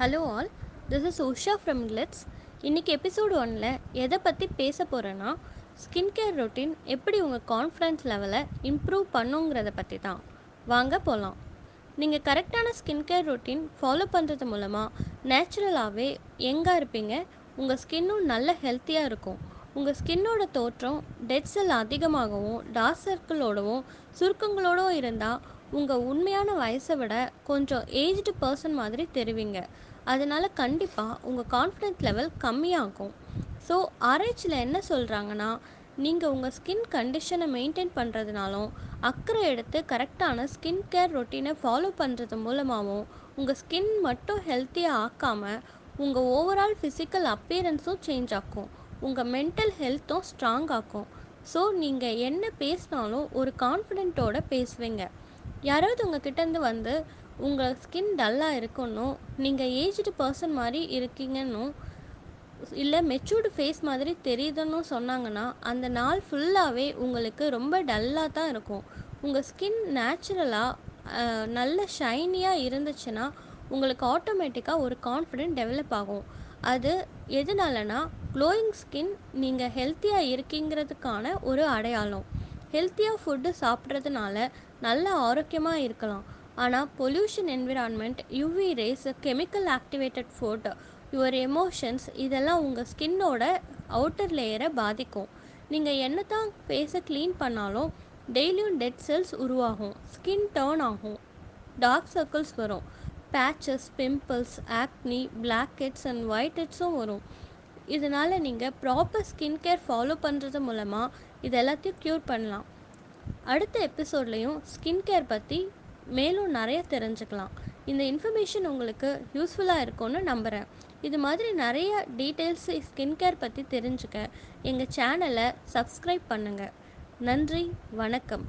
Hello all this is Usha from Glitz இன்றைக்கி episode ஒனில் எதை பற்றி பேச போகிறேன்னா ஸ்கின் கேர் ரொட்டீன் எப்படி உங்கள் கான்ஃபிடன்ஸ் லெவலை இம்ப்ரூவ் பண்ணுங்கிறத பற்றி தான். வாங்க போகலாம் நீங்கள் கரெக்டான ஸ்கின் கேர் ரொட்டீன் ஃபாலோ பண்ணுறது மூலமாக நேச்சுரலாகவே எங்கே இருப்பீங்க? உங்கள் ஸ்கின்னும் நல்ல ஹெல்த்தியாக இருக்கும். உங்கள் ஸ்கின்னோட தோற்றம் டெட் செல் அதிகமாகவும் டார்க் சர்க்கிளோடவும் சுருக்கங்களோடவும் இருந்தால் உங்கள் உண்மையான வயசை விட கொஞ்சம் ஏஜ்டு பர்சன் மாதிரி தெரிவிங்க. அதனால் கண்டிப்பாக உங்கள் கான்ஃபிடென்ட் லெவல் கம்மியாகும். ஸோ ஆராய்ச்சியில் என்ன சொல்கிறாங்கன்னா நீங்கள் உங்கள் ஸ்கின் கண்டிஷனை மெயின்டைன் பண்ணுறதுனாலும் அக்கறை எடுத்து கரெக்டான ஸ்கின் கேர் ரொட்டீனை ஃபாலோ பண்ணுறது மூலமாகவும் உங்கள் ஸ்கின் மட்டும் ஹெல்த்தியாக ஆக்காமல் உங்கள் ஓவரால் ஃபிசிக்கல் அப்பியரன்ஸும் சேஞ்ச் ஆக்கும். உங்கள் மென்டல் ஹெல்த்தும் ஸ்ட்ராங் ஆக்கும். ஸோ நீங்கள் என்ன பேசினாலும் ஒரு கான்ஃபிடென்ட்டோட பேசுவீங்க. யாராவது உங்கள் கிட்டேருந்து வந்து உங்கள் ஸ்கின் டல்லாக இருக்குன்னும் நீங்கள் ஏஜ்டு பர்சன் மாதிரி இருக்கீங்கன்னும் இல்லை மெச்சூர்டு ஃபேஸ் மாதிரி தெரியுதுன்னு சொன்னாங்கன்னா அந்த நாள் ஃபுல்லாகவே உங்களுக்கு ரொம்ப டல்லாக தான் இருக்கும். உங்கள் ஸ்கின் நேச்சுரலாக நல்ல ஷைனியாக இருந்துச்சுன்னா உங்களுக்கு ஆட்டோமேட்டிக்காக ஒரு கான்ஃபிடென்ட் டெவலப் ஆகும். அது எதனாலனா க்ளோயிங் ஸ்கின் நீங்கள் ஹெல்த்தியாக இருக்கீங்கிறதுக்கான ஒரு அடையாளம். ஹெல்த்தியாக ஃபுட்டு சாப்பிட்றதுனால நல்ல ஆரோக்கியமாக இருக்கலாம். ஆனால் pollution environment UV rays chemical activated food your emotions இதெல்லாம் உங்கள் ஸ்கின்னோட அவுட்டர் லேயரை பாதிக்கும். நீங்கள் என்ன தான் ஃபேஸை க்ளீன் பண்ணாலும் டெய்லியும் டெட் செல்ஸ் உருவாகும். ஸ்கின் டேர்ன் ஆகும். டார்க் சர்க்கிள்ஸ் வரும். Patches pimples acne blackheads and white ஹெட்ஸும் வரும். இதனால் நீங்கள் ப்ராப்பர் ஸ்கின் கேர் ஃபாலோ பண்ணுறது மூலமாக இது எல்லாத்தையும் க்யூர் பண்ணலாம். அடுத்த எபிசோட்லேயும் ஸ்கின் கேர் பற்றி மேலும் நிறைய தெரிஞ்சுக்கலாம். இந்த இன்ஃபர்மேஷன் உங்களுக்கு யூஸ்ஃபுல்லாக இருக்கும்னு நம்புகிறேன் இது மாதிரி நிறைய டீட்டெயில்ஸ் ஸ்கின் கேர் பற்றி தெரிஞ்சுக்க எங்கள் சேனலை சப்ஸ்கிரைப் பண்ணுங்கள் நன்றி வணக்கம்.